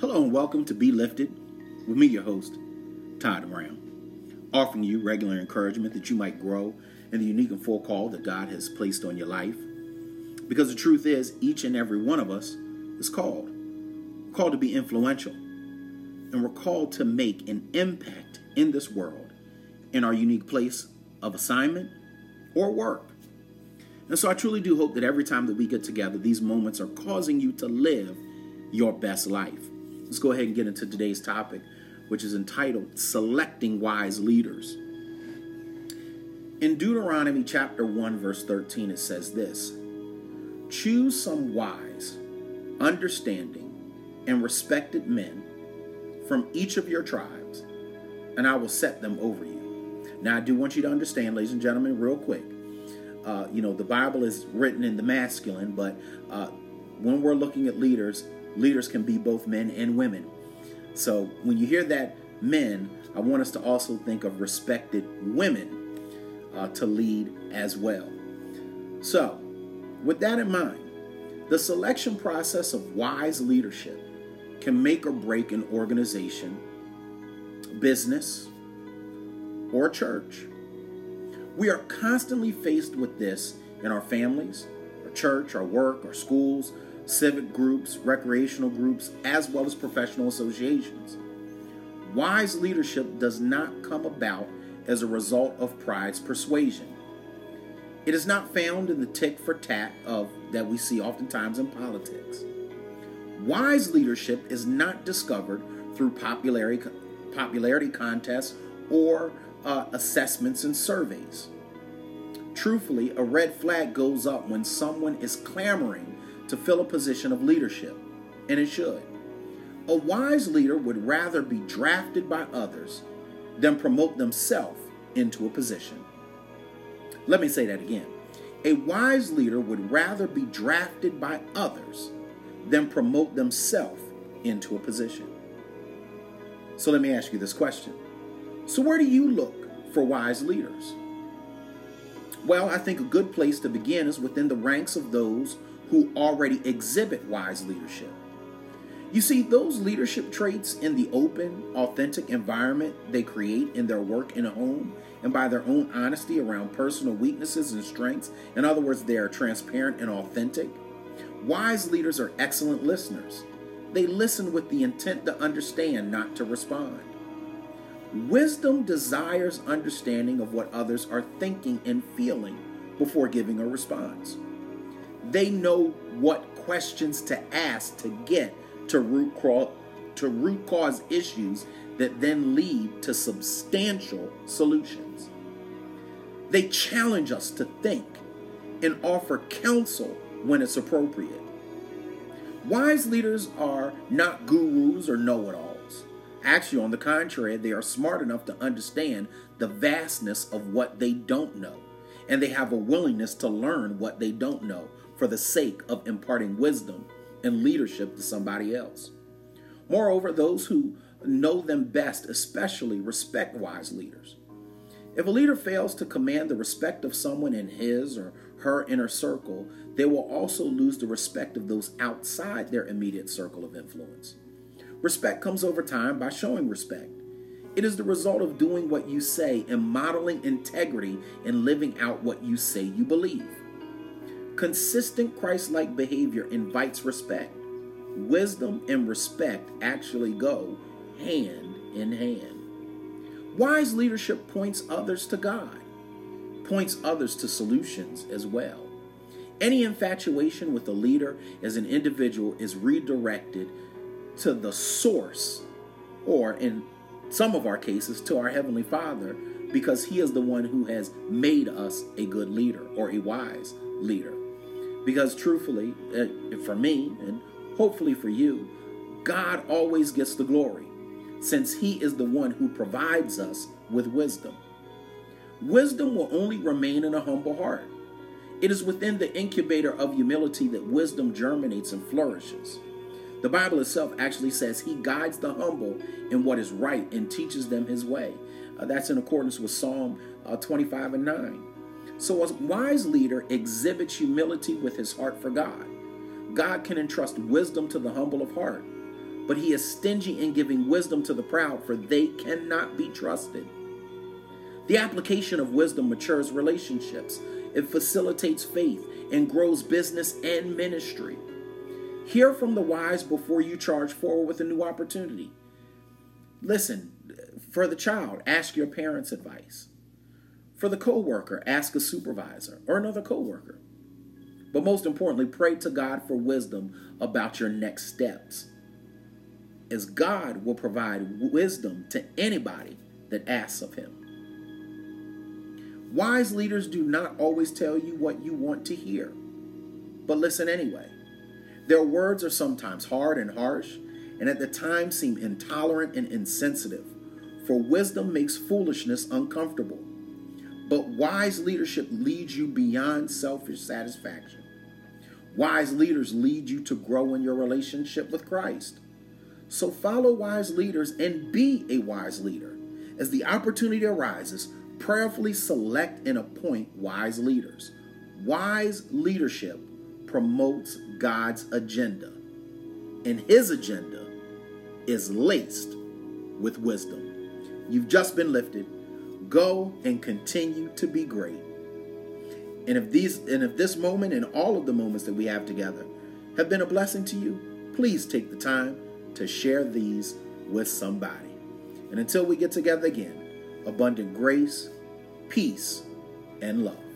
Hello and welcome to Be Lifted with me, your host, Todd Brown, offering you regular encouragement that you might grow in the unique and full call that God has placed on your life. Because the truth is, each and every one of us is called. We're called to be influential. And we're called to make an impact in this world in our unique place of assignment or work. And so I truly do hope that every time that we get together, these moments are causing you to live your best life. Let's go ahead and get into today's topic, which is entitled Selecting Wise Leaders. In Deuteronomy chapter 1, verse 13, it says this Choose some wise, understanding, and respected men from each of your tribes, and I will set them over you. Now, I do want you to understand, ladies and gentlemen, real quick. Uh, you know, the Bible is written in the masculine, but uh, when we're looking at leaders, leaders can be both men and women. So when you hear that men, I want us to also think of respected women uh, to lead as well. So, with that in mind, the selection process of wise leadership can make or break an organization, business, or church. We are constantly faced with this in our families, church, our work, our schools, civic groups, recreational groups, as well as professional associations. Wise leadership does not come about as a result of pride's persuasion. It is not found in the tick for tat of that we see oftentimes in politics. Wise leadership is not discovered through popularity, popularity contests or uh, assessments and surveys. Truthfully, a red flag goes up when someone is clamoring to fill a position of leadership, and it should. A wise leader would rather be drafted by others than promote themselves into a position. Let me say that again. A wise leader would rather be drafted by others than promote themselves into a position. So let me ask you this question. So, where do you look for wise leaders? Well, I think a good place to begin is within the ranks of those who already exhibit wise leadership. You see, those leadership traits in the open, authentic environment they create in their work in a home and by their own honesty around personal weaknesses and strengths, in other words, they are transparent and authentic. Wise leaders are excellent listeners. They listen with the intent to understand, not to respond. Wisdom desires understanding of what others are thinking and feeling before giving a response. They know what questions to ask to get to root cause, to root cause issues that then lead to substantial solutions. They challenge us to think and offer counsel when it's appropriate. Wise leaders are not gurus or know it alls. Actually, on the contrary, they are smart enough to understand the vastness of what they don't know, and they have a willingness to learn what they don't know for the sake of imparting wisdom and leadership to somebody else. Moreover, those who know them best especially respect wise leaders. If a leader fails to command the respect of someone in his or her inner circle, they will also lose the respect of those outside their immediate circle of influence. Respect comes over time by showing respect. It is the result of doing what you say and modeling integrity and living out what you say you believe. Consistent Christ like behavior invites respect. Wisdom and respect actually go hand in hand. Wise leadership points others to God, points others to solutions as well. Any infatuation with a leader as an individual is redirected to the source, or in some of our cases, to our Heavenly Father, because He is the one who has made us a good leader or a wise leader. Because truthfully, uh, for me, and hopefully for you, God always gets the glory since He is the one who provides us with wisdom. Wisdom will only remain in a humble heart. It is within the incubator of humility that wisdom germinates and flourishes. The Bible itself actually says He guides the humble in what is right and teaches them His way. Uh, that's in accordance with Psalm uh, 25 and 9. So, a wise leader exhibits humility with his heart for God. God can entrust wisdom to the humble of heart. but he is stingy in giving wisdom to the proud, for they cannot be trusted. The application of wisdom matures relationships, it facilitates faith and grows business and ministry. Hear from the wise before you charge forward with a new opportunity. Listen, for the child, ask your parents' advice. For the coworker, ask a supervisor or another coworker. But most importantly, pray to God for wisdom about your next steps. As God will provide wisdom to anybody that asks of him. Wise leaders do not always tell you what you want to hear, but listen anyway. Their words are sometimes hard and harsh, and at the time seem intolerant and insensitive, for wisdom makes foolishness uncomfortable. But wise leadership leads you beyond selfish satisfaction. Wise leaders lead you to grow in your relationship with Christ. So follow wise leaders and be a wise leader. As the opportunity arises, prayerfully select and appoint wise leaders. Wise leadership promotes God's agenda, and his agenda is laced with wisdom. You've just been lifted. Go and continue to be great. And if these and if this moment and all of the moments that we have together have been a blessing to you, please take the time to share these with somebody. And until we get together again, abundant grace, peace, and love.